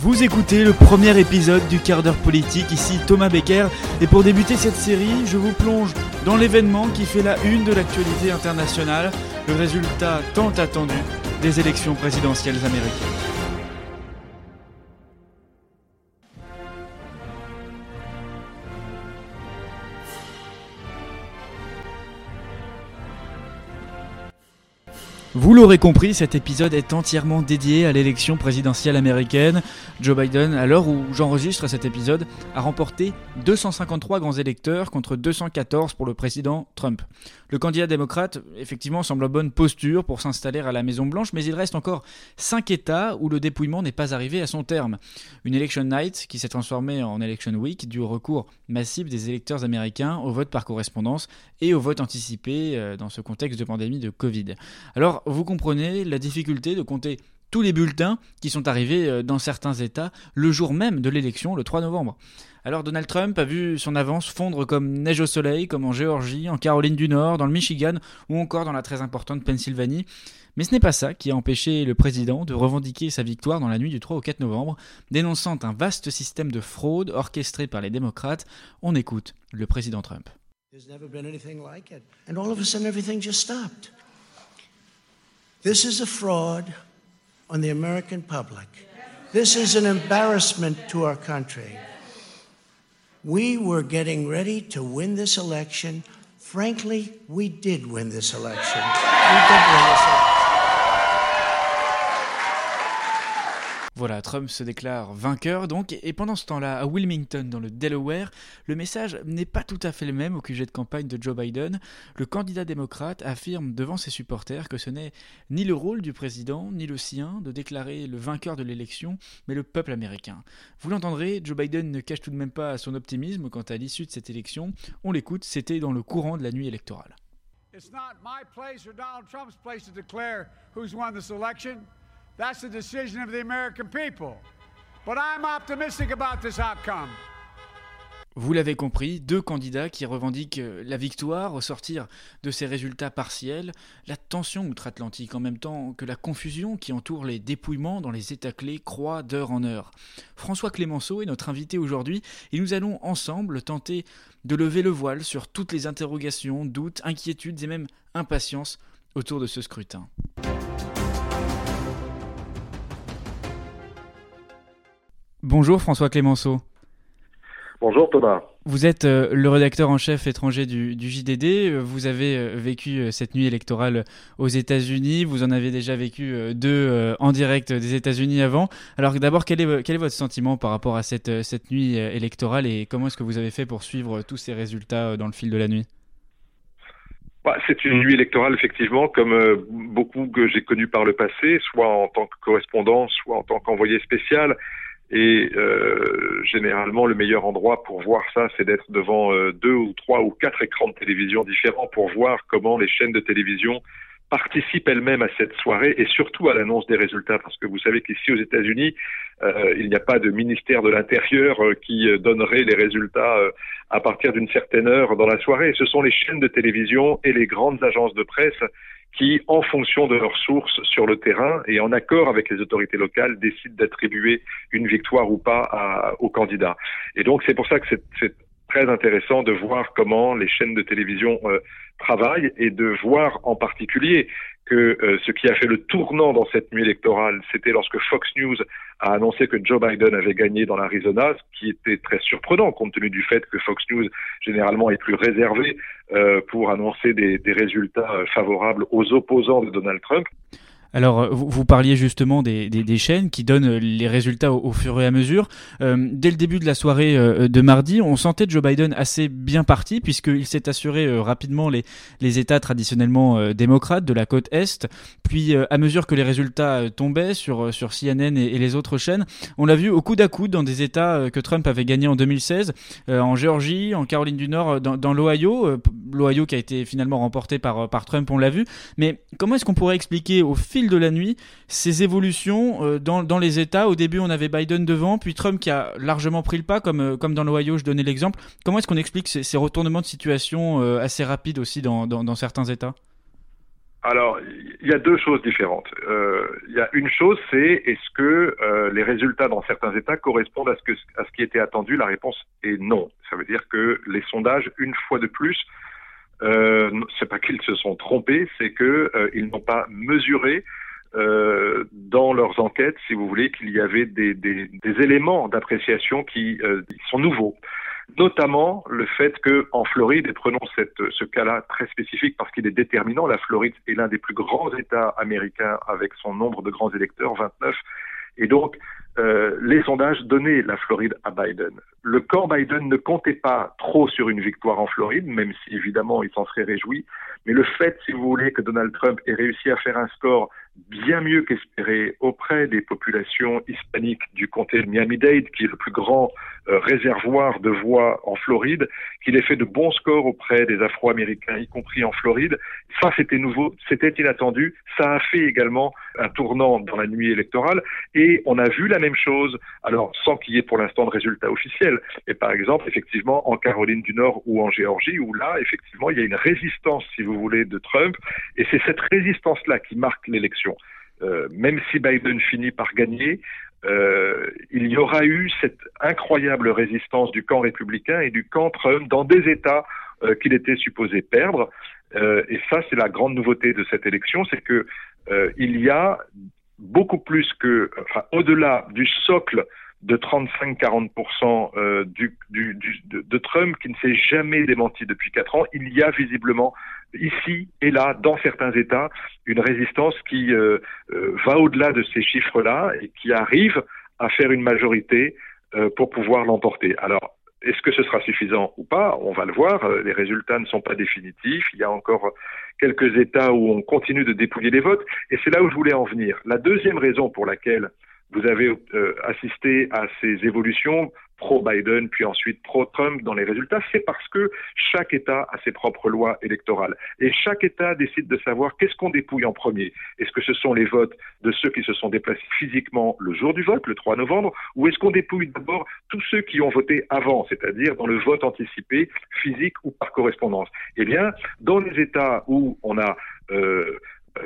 Vous écoutez le premier épisode du quart d'heure politique, ici Thomas Becker, et pour débuter cette série, je vous plonge dans l'événement qui fait la une de l'actualité internationale, le résultat tant attendu des élections présidentielles américaines. Vous l'aurez compris, cet épisode est entièrement dédié à l'élection présidentielle américaine. Joe Biden, à l'heure où j'enregistre cet épisode, a remporté 253 grands électeurs contre 214 pour le président Trump. Le candidat démocrate, effectivement, semble en bonne posture pour s'installer à la Maison-Blanche, mais il reste encore 5 États où le dépouillement n'est pas arrivé à son terme. Une election night qui s'est transformée en election week dû au recours massif des électeurs américains au vote par correspondance et au vote anticipé euh, dans ce contexte de pandémie de Covid. Alors, vous comprenez la difficulté de compter tous les bulletins qui sont arrivés euh, dans certains États le jour même de l'élection, le 3 novembre. Alors Donald Trump a vu son avance fondre comme neige au soleil, comme en Géorgie, en Caroline du Nord, dans le Michigan ou encore dans la très importante Pennsylvanie. Mais ce n'est pas ça qui a empêché le président de revendiquer sa victoire dans la nuit du 3 au 4 novembre, dénonçant un vaste système de fraude orchestré par les démocrates. On écoute le président Trump. This is a fraud on the American public. This is an embarrassment to our country. We were getting ready to win this election. Frankly, we did win this election. We did win this election. Voilà, Trump se déclare vainqueur donc, et pendant ce temps-là, à Wilmington, dans le Delaware, le message n'est pas tout à fait le même au QG de campagne de Joe Biden. Le candidat démocrate affirme devant ses supporters que ce n'est ni le rôle du président, ni le sien de déclarer le vainqueur de l'élection, mais le peuple américain. Vous l'entendrez, Joe Biden ne cache tout de même pas son optimisme quant à l'issue de cette élection. On l'écoute, c'était dans le courant de la nuit électorale. That's the decision of the American people. But I'm optimistic about this outcome. Vous l'avez compris, deux candidats qui revendiquent la victoire au sortir de ces résultats partiels, la tension outre-Atlantique en même temps que la confusion qui entoure les dépouillements dans les États clés croît d'heure en heure. François Clémenceau est notre invité aujourd'hui et nous allons ensemble tenter de lever le voile sur toutes les interrogations, doutes, inquiétudes et même impatience autour de ce scrutin. Bonjour François Clémenceau. Bonjour Thomas. Vous êtes euh, le rédacteur en chef étranger du, JDD. Vous avez euh, vécu euh, cette nuit électorale aux États-Unis. Vous en avez déjà vécu deux en direct des États-Unis avant. Alors d'abord, quel est, quel est votre sentiment par rapport à cette, cette nuit électorale et comment est-ce que vous avez fait pour suivre tous ces résultats dans le fil de la nuit? Bah, c'est une nuit électorale, effectivement, comme beaucoup que j'ai connu par le passé, soit en tant que correspondant, soit en tant qu'envoyé spécial. Et euh, généralement, le meilleur endroit pour voir ça, c'est d'être devant euh, deux ou trois ou quatre écrans de télévision différents pour voir comment les chaînes de télévision participent elles-mêmes à cette soirée et surtout à l'annonce des résultats. Parce que vous savez qu'ici aux États-Unis, euh, il n'y a pas de ministère de l'Intérieur qui donnerait les résultats à partir d'une certaine heure dans la soirée. Ce sont les chaînes de télévision et les grandes agences de presse qui, en fonction de leurs sources sur le terrain et en accord avec les autorités locales, décident d'attribuer une victoire ou pas à, au candidat. Et donc c'est pour ça que c'est très intéressant de voir comment les chaînes de télévision euh, travaillent et de voir en particulier que euh, ce qui a fait le tournant dans cette nuit électorale, c'était lorsque Fox News a annoncé que Joe Biden avait gagné dans l'Arizona, ce qui était très surprenant compte tenu du fait que Fox News généralement est plus réservé euh, pour annoncer des, résultats favorables aux opposants de Donald Trump. Alors, euh, vous, parliez justement des, chaînes qui donnent euh, les résultats au, fur et à mesure. Euh, dès le début de la soirée de mardi, on sentait Joe Biden assez bien parti, puisqu'il s'est assuré rapidement les, les États traditionnellement démocrates de la côte Est. Puis, à mesure que les résultats tombaient sur, sur CNN et, les autres chaînes, on l'a vu au coude à coude dans des États que Trump avait gagnés en 2016, en Géorgie, en Caroline du Nord, dans, dans l'Ohio. L'Ohio qui a été finalement remporté par, par Trump, on l'a vu. Mais comment est-ce qu'on pourrait expliquer au fil de la nuit ces évolutions euh, dans, les États. Au début, on avait Biden devant, puis Trump qui a largement pris le pas, comme, euh, comme dans l'Ohio, je donnais l'exemple. Comment est-ce qu'on explique ces, retournements de situation euh, assez rapides aussi dans, certains États? Alors, il y a deux choses différentes. Euh, il y a une chose, c'est est-ce que les résultats dans certains États correspondent à ce qui était attendu? La réponse est non. Ça veut dire que les sondages, une fois de plus, euh, c'est pas qu'ils se sont trompés, c'est que euh, ils n'ont pas mesuré euh, dans leurs enquêtes, si vous voulez, qu'il y avait des, des, des éléments d'appréciation qui euh, sont nouveaux. Notamment le fait que en Floride, et prenons cette, ce cas-là très spécifique parce qu'il est déterminant, la Floride est l'un des plus grands États américains avec son nombre de grands électeurs, 29, et donc euh, les sondages donnaient la Floride à Biden. Le camp Biden ne comptait pas trop sur une victoire en Floride, même si évidemment il s'en serait réjoui, mais le fait, si vous voulez, que Donald Trump ait réussi à faire un score bien mieux qu'espéré auprès des populations hispaniques du comté de Miami-Dade, qui est le plus grand euh, réservoir de voix en Floride, qu'il ait fait de bons scores auprès des Afro-Américains, y compris en Floride. Ça, c'était nouveau, c'était inattendu. Ça a fait également un tournant dans la nuit électorale et on a vu la même chose, alors sans qu'il y ait pour l'instant de résultats officiels. Et par exemple, effectivement, en Caroline du Nord ou en Géorgie, où là, effectivement, il y a une résistance, si vous voulez, de Trump et c'est cette résistance-là qui marque l'élection. Euh, même si Biden finit par gagner, euh, il y aura eu cette incroyable résistance du camp républicain et du camp Trump dans des États euh, qu'il était supposé perdre. et ça, c'est la grande nouveauté de cette élection, c'est que il y a beaucoup plus que, enfin, au-delà du socle de 35-40% euh, du, du, du, de, Trump qui ne s'est jamais démenti depuis quatre ans. Il y a visiblement ici et là, dans certains États, une résistance qui euh, euh, va au-delà de ces chiffres-là et qui arrive à faire une majorité euh, pour pouvoir l'emporter. Alors, est-ce que ce sera suffisant ou pas? On va le voir. Euh, les résultats ne sont pas définitifs. Il y a encore quelques États où on continue de dépouiller les votes. Et c'est là où je voulais en venir. La deuxième raison pour laquelle vous avez euh, assisté à ces évolutions pro-Biden, puis ensuite pro-Trump dans les résultats, c'est parce que chaque État a ses propres lois électorales. Et chaque État décide de savoir qu'est-ce qu'on dépouille en premier. Est-ce que ce sont les votes de ceux qui se sont déplacés physiquement le jour du vote, le 3 novembre, ou est-ce qu'on dépouille d'abord tous ceux qui ont voté avant, c'est-à-dire dans le vote anticipé, physique ou par correspondance? Eh bien, dans les États où on a... Euh,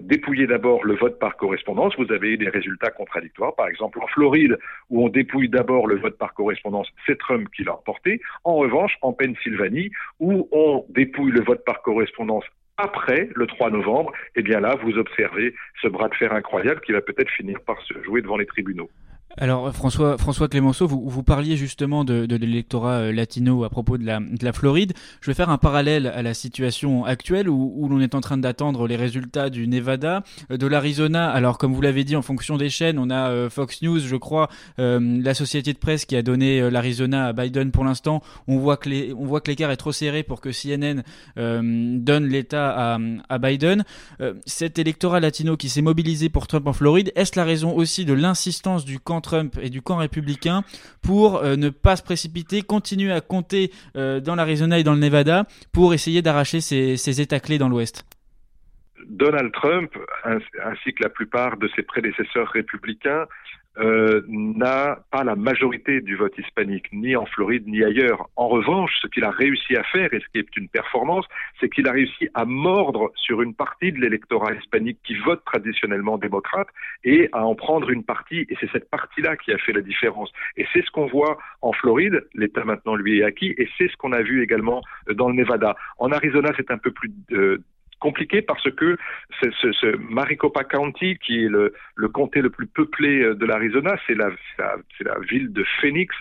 dépouiller d'abord le vote par correspondance, vous avez des résultats contradictoires. Par exemple, en Floride, où on dépouille d'abord le vote par correspondance, c'est Trump qui l'a emporté. En revanche, en Pennsylvanie, où on dépouille le vote par correspondance après le 3 novembre, eh bien là, vous observez ce bras de fer incroyable qui va peut-être finir par se jouer devant les tribunaux. Alors François, François Clémenceau, vous, vous parliez justement de, de l'électorat euh, latino à propos de la, de la, Floride. Je vais faire un parallèle à la situation actuelle où, où l'on est en train d'attendre les résultats du Nevada, euh, de l'Arizona. Alors comme vous l'avez dit, en fonction des chaînes, on a euh, Fox News, je crois, euh, la société de presse qui a donné l'Arizona à Biden pour l'instant. On voit que les, on voit que l'écart est trop serré pour que CNN donne l'État à, à, Biden. cet électorat latino qui s'est mobilisé pour Trump en Floride, est-ce la raison aussi de l'insistance du camp Trump et du camp républicain pour euh, ne pas se précipiter, continuer à compter euh, dans l'Arizona et dans le Nevada pour essayer d'arracher ces, ces États clés dans l'Ouest. Donald Trump, ainsi que la plupart de ses prédécesseurs républicains, euh, n'a pas la majorité du vote hispanique, ni en Floride, ni ailleurs. En revanche, ce qu'il a réussi à faire, et ce qui est une performance, c'est qu'il a réussi à mordre sur une partie de l'électorat hispanique qui vote traditionnellement démocrate et à en prendre une partie. Et c'est cette partie-là qui a fait la différence. Et c'est ce qu'on voit en Floride, l'État maintenant lui est acquis, et c'est ce qu'on a vu également dans le Nevada. En Arizona, c'est un peu plus euh, compliqué parce que ce, Maricopa County, qui est le, comté le plus peuplé euh, de l'Arizona, c'est la, c'est la, ville de Phoenix,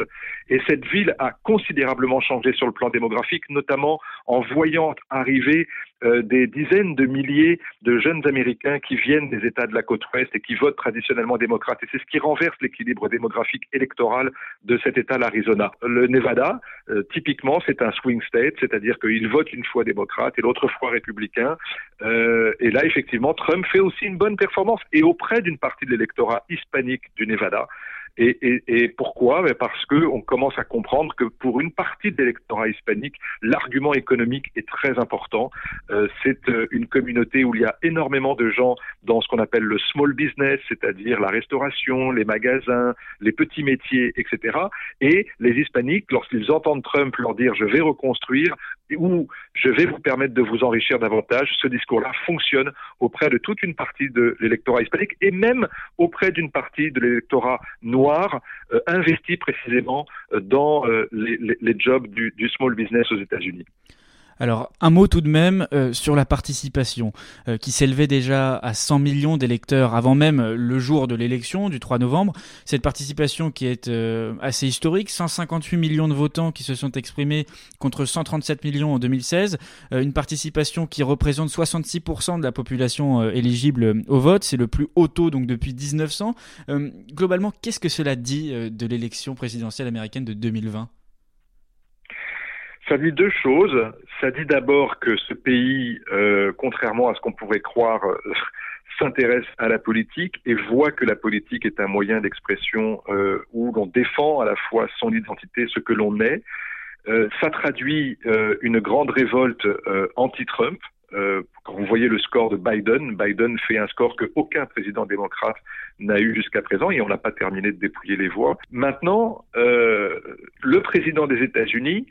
et cette ville a considérablement changé sur le plan démographique, notamment en voyant arriver euh, des dizaines de milliers de jeunes Américains qui viennent des États de la côte ouest et qui votent traditionnellement démocrate. Et c'est ce qui renverse l'équilibre démographique électoral de cet État, l'Arizona. Le Nevada, euh, typiquement, c'est un swing state, c'est-à-dire qu'il vote une fois démocrate et l'autre fois républicain. Euh, et là, effectivement, Trump fait aussi une bonne performance et auprès d'une partie de l'électorat hispanique du Nevada. Et, pourquoi? Ben Parce que on commence à comprendre que pour une partie de l'électorat hispanique, l'argument économique est très important. Euh, c'est euh, une communauté où il y a énormément de gens dans ce qu'on appelle le small business, c'est-à-dire la restauration, les magasins, les petits métiers, etc. Et les hispaniques, lorsqu'ils entendent Trump leur dire je vais reconstruire ou je vais vous permettre de vous enrichir davantage, ce discours-là fonctionne auprès de toute une partie de l'électorat hispanique et même auprès d'une partie de l'électorat noir euh, investi précisément euh, dans euh, les, jobs du small business aux États-Unis. Alors, un mot tout de même euh, sur la participation, euh, qui s'élevait déjà à 100 millions d'électeurs avant même euh, le jour de l'élection du 3 novembre. Cette participation qui est assez historique, 158 millions de votants qui se sont exprimés contre 137 millions en 2016. une participation qui représente 66% de la population éligible au vote. C'est le plus haut taux donc depuis 1900. globalement, qu'est-ce que cela dit de l'élection présidentielle américaine de 2020 ça dit deux choses. Ça dit d'abord que ce pays, euh, contrairement à ce qu'on pourrait croire, euh, s'intéresse à la politique et voit que la politique est un moyen d'expression euh, où l'on défend à la fois son identité, ce que l'on est. ça traduit une grande révolte anti-Trump. quand vous voyez le score de Biden, Biden fait un score que aucun président démocrate n'a eu jusqu'à présent et on n'a pas terminé de dépouiller les voix. Maintenant, le président des États-Unis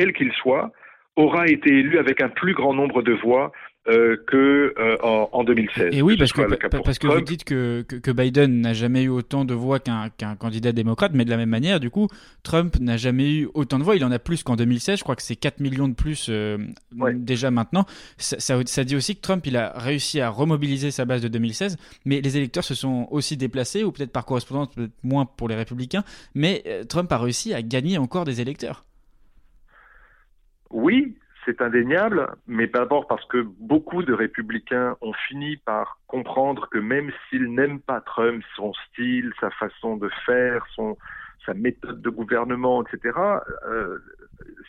quel qu'il soit, aura été élu avec un plus grand nombre de voix euh, que euh, en, 2016. Et oui, parce que, parce que vous dites que, que, Biden n'a jamais eu autant de voix qu'un candidat démocrate, mais de la même manière, du coup, Trump n'a jamais eu autant de voix. Il en a plus qu'en 2016. Je crois que c'est 4 millions de plus euh, déjà maintenant. Ça, ça, dit aussi que Trump, il a réussi à remobiliser sa base de 2016, mais les électeurs se sont aussi déplacés, ou peut-être par correspondance, peut-être moins pour les républicains, mais Trump a réussi à gagner encore des électeurs. Oui, c'est indéniable, mais d'abord parce que beaucoup de républicains ont fini par comprendre que même s'ils n'aiment pas Trump, son style, sa façon de faire, son, sa méthode de gouvernement, etc., euh,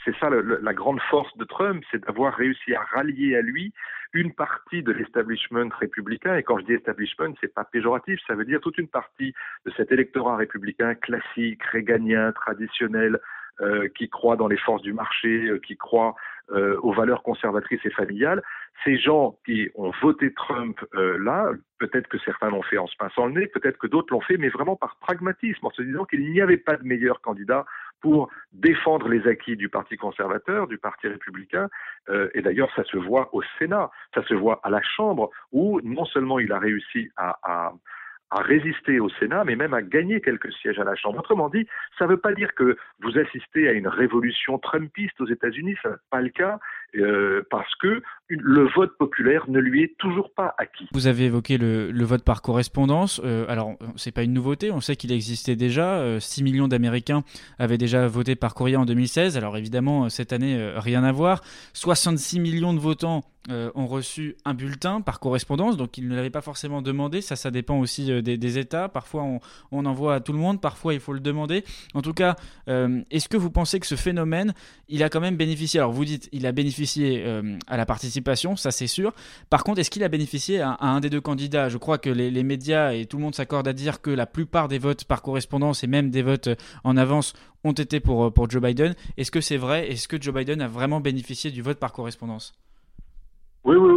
c'est ça la grande force de Trump, c'est d'avoir réussi à rallier à lui une partie de l'establishment républicain. Et quand je dis establishment, c'est pas péjoratif, ça veut dire toute une partie de cet électorat républicain classique, réganien, traditionnel, euh, qui croient dans les forces du marché, euh, qui croient euh, aux valeurs conservatrices et familiales. Ces gens qui ont voté Trump là, peut-être que certains l'ont fait en se pinçant le nez, peut-être que d'autres l'ont fait, mais vraiment par pragmatisme, en se disant qu'il n'y avait pas de meilleur candidat pour défendre les acquis du Parti conservateur, du Parti républicain. et d'ailleurs, ça se voit au Sénat, ça se voit à la Chambre, où non seulement il a réussi à à résister au Sénat, mais même à gagner quelques sièges à la Chambre. Autrement dit, ça ne veut pas dire que vous assistez à une révolution trumpiste aux États-Unis, ce n'est pas le cas, euh, parce que le vote populaire ne lui est toujours pas acquis. Vous avez évoqué le, vote par correspondance. Euh, alors, c'est pas une nouveauté, on sait qu'il existait déjà. 6 euh, millions d'Américains avaient déjà voté par courrier en 2016. Alors, évidemment, cette année, rien à voir. 66 millions de votants euh, ont reçu un bulletin par correspondance, donc ils ne l'avaient pas forcément demandé. Ça, ça dépend aussi euh, des, États. Parfois, on, on, envoie à tout le monde, parfois, il faut le demander. En tout cas, euh, est-ce que vous pensez que ce phénomène, il a quand même bénéficié? Alors, vous dites, il a bénéficié à la participation, ça c'est sûr. Par contre, est-ce qu'il a bénéficié à, un des deux candidats? Je crois que les, médias et tout le monde s'accorde à dire que la plupart des votes par correspondance et même des votes en avance ont été pour, pour Joe Biden. Est-ce que c'est vrai? Est-ce que Joe Biden a vraiment bénéficié du vote par correspondance?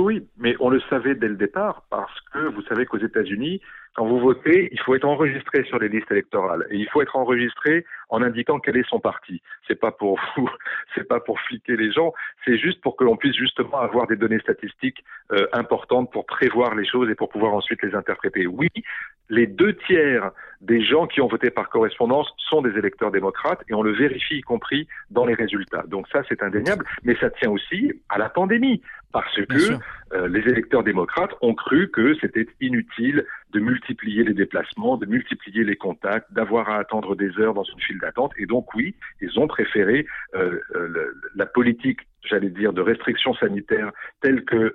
Oui, mais on le savait dès le départ parce que vous savez qu'aux États-Unis, quand vous votez, il faut être enregistré sur les listes électorales et il faut être enregistré en indiquant quel est son parti. C'est pas pour vous, c'est pas pour fliquer les gens, c'est juste pour que l'on puisse justement avoir des données statistiques euh, importantes pour prévoir les choses et pour pouvoir ensuite les interpréter. Oui, les deux tiers des gens qui ont voté par correspondance sont des électeurs démocrates et on le vérifie y compris dans les résultats. Donc ça, c'est indéniable, mais ça tient aussi à la pandémie parce que euh, les électeurs démocrates ont cru que c'était inutile de multiplier les déplacements, de multiplier les contacts, d'avoir à attendre des heures dans une file d'attente. Et donc oui, ils ont préféré euh, euh, la politique, j'allais dire, de restriction sanitaire telle que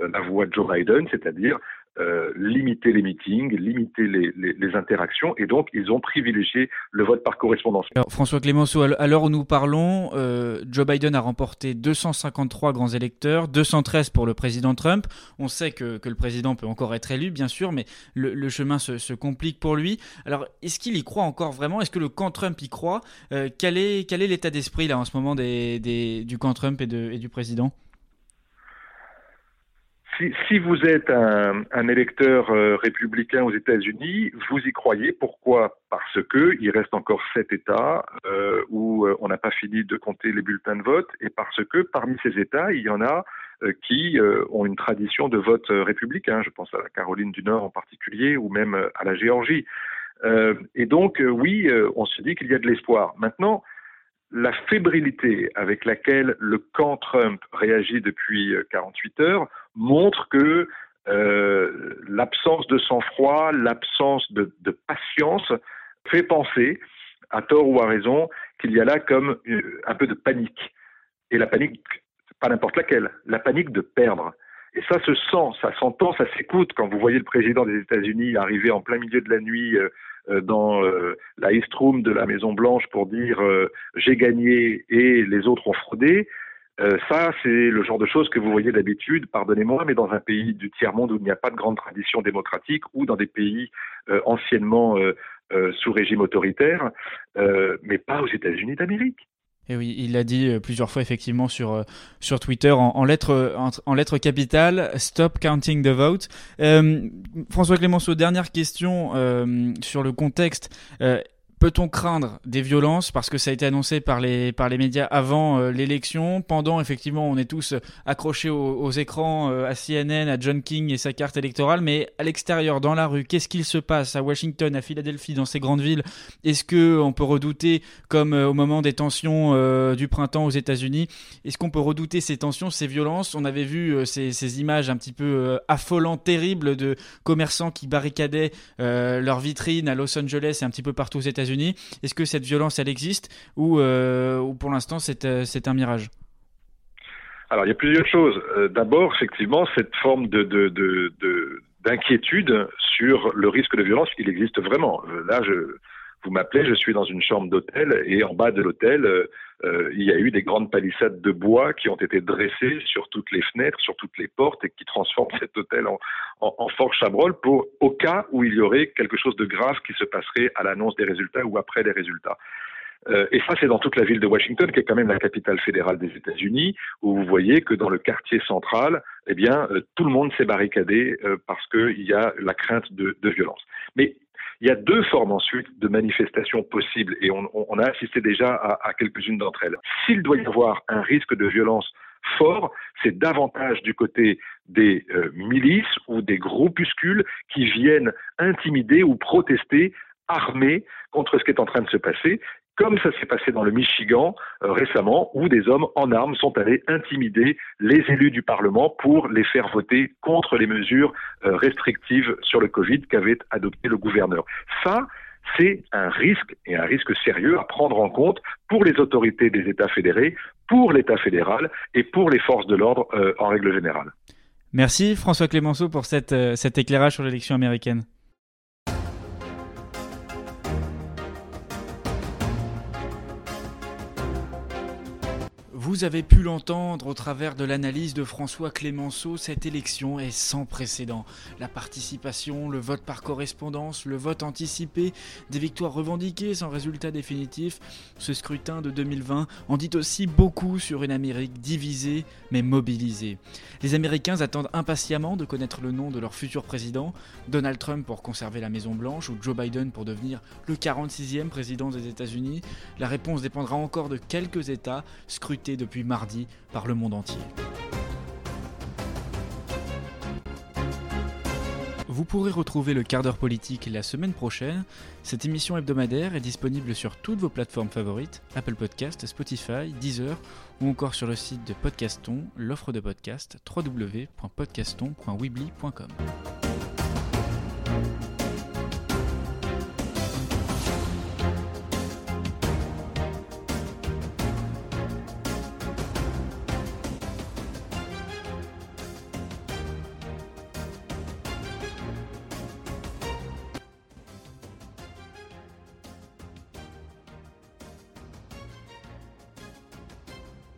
la voix de Joe Biden, c'est-à-dire euh, limiter les meetings, limiter les, les, interactions, et donc ils ont privilégié le vote par correspondance. François Clémenceau, à l'heure où nous parlons, euh, Joe Biden a remporté 253 grands électeurs, 213 pour le président Trump. On sait que, que le président peut encore être élu, bien sûr, mais le, le chemin se, se, complique pour lui. Alors, est-ce qu'il y croit encore vraiment? Est-ce que le camp Trump y croit? Euh, Quel est, quel est l'état d'esprit là en ce moment des, des, du camp Trump et, de, et du président? Si, si, vous êtes un, un électeur euh, républicain aux États-Unis, vous y croyez. Pourquoi? Parce que il reste encore sept États euh, où euh, on n'a pas fini de compter les bulletins de vote, et parce que parmi ces États, il y en a euh, qui ont une tradition de vote républicain. Je pense à la Caroline du Nord en particulier, ou même à la Géorgie. et donc, oui, on se dit qu'il y a de l'espoir. Maintenant, la fébrilité avec laquelle le camp Trump réagit depuis 48 euh, heures montre que euh, l'absence de sang-froid, l'absence de, patience fait penser, à tort ou à raison, qu'il y a là comme euh, un peu de panique. Et la panique, pas n'importe laquelle, la panique de perdre. Et ça se sent, ça s'entend, ça s'écoute quand vous voyez le président des États-Unis arriver en plein milieu de la nuit dans euh, la East Room de la Maison Blanche pour dire euh, j'ai gagné et les autres ont fraudé. ça, c'est le genre de choses que vous voyez d'habitude, pardonnez-moi, mais dans un pays du tiers-monde où il n'y a pas de grande tradition démocratique ou dans des pays anciennement sous régime autoritaire, mais pas aux États-Unis d'Amérique. Et oui, il l'a dit plusieurs fois effectivement sur sur Twitter en, lettres en, lettres capitales. Stop counting the vote. François Clémenceau, dernière question sur le contexte. Peut-on craindre des violences parce que ça a été annoncé par les, par les médias avant euh, l'élection Pendant, effectivement, on est tous accrochés aux, écrans, euh, à CNN, à John King et sa carte électorale, mais à l'extérieur, dans la rue, qu'est-ce qu'il se passe à Washington, à Philadelphie, dans ces grandes villes? Est-ce que on peut redouter, comme euh, au moment des tensions du printemps aux États-Unis, est-ce qu'on peut redouter ces tensions, ces violences? On avait vu ces, images un petit peu affolantes, terribles de commerçants qui barricadaient leurs vitrines à Los Angeles et un petit peu partout aux États-Unis est-ce que cette violence, elle existe ou, euh, pour l'instant, euh, c'est un mirage? Alors, il y a plusieurs choses. Euh, d'abord, effectivement, cette forme de, d'inquiétude sur le risque de violence, il existe vraiment. Là, vous m'appelez, je suis dans une chambre d'hôtel et en bas de l'hôtel, euh, euh, il y a eu des grandes palissades de bois qui ont été dressées sur toutes les fenêtres, sur toutes les portes et qui transforment cet hôtel en, en, en fort chabrol pour au cas où il y aurait quelque chose de grave qui se passerait à l'annonce des résultats ou après les résultats. Euh, et ça, c'est dans toute la ville de Washington, qui est quand même la capitale fédérale des États-Unis, où vous voyez que dans le quartier central, eh bien, tout le monde s'est barricadé parce qu'il y a la crainte de, de violence. Mais il y a deux formes ensuite de manifestations possibles et on, a assisté déjà à, à quelques-unes d'entre elles. S'il doit y avoir un risque de violence fort, c'est davantage du côté des euh, milices ou des groupuscules qui viennent intimider ou protester armés contre ce qui est en train de se passer comme ça s'est passé dans le Michigan euh, récemment, où des hommes en armes sont allés intimider les élus du Parlement pour les faire voter contre les mesures euh, restrictives sur le Covid qu'avait adopté le gouverneur. Ça, c'est un risque et un risque sérieux à prendre en compte pour les autorités des États fédérés, pour l'État fédéral et pour les forces de l'ordre euh, en règle générale. Merci François Clémenceau pour cet éclairage sur l'élection américaine. Vous avez pu l'entendre au travers de l'analyse de François Clémenceau, cette élection est sans précédent. La participation, le vote par correspondance, le vote anticipé, des victoires revendiquées sans résultat définitif, ce scrutin de 2020 en dit aussi beaucoup sur une Amérique divisée mais mobilisée. Les Américains attendent impatiemment de connaître le nom de leur futur président, Donald Trump pour conserver la Maison Blanche ou Joe Biden pour devenir le 46e président des États-Unis. La réponse dépendra encore de quelques États scrutés de depuis mardi par le monde entier. Vous pourrez retrouver le quart d'heure politique la semaine prochaine. Cette émission hebdomadaire est disponible sur toutes vos plateformes favorites, Apple Podcast, Spotify, Deezer ou encore sur le site de Podcaston, l'offre de podcast www.podcaston.weebly.com.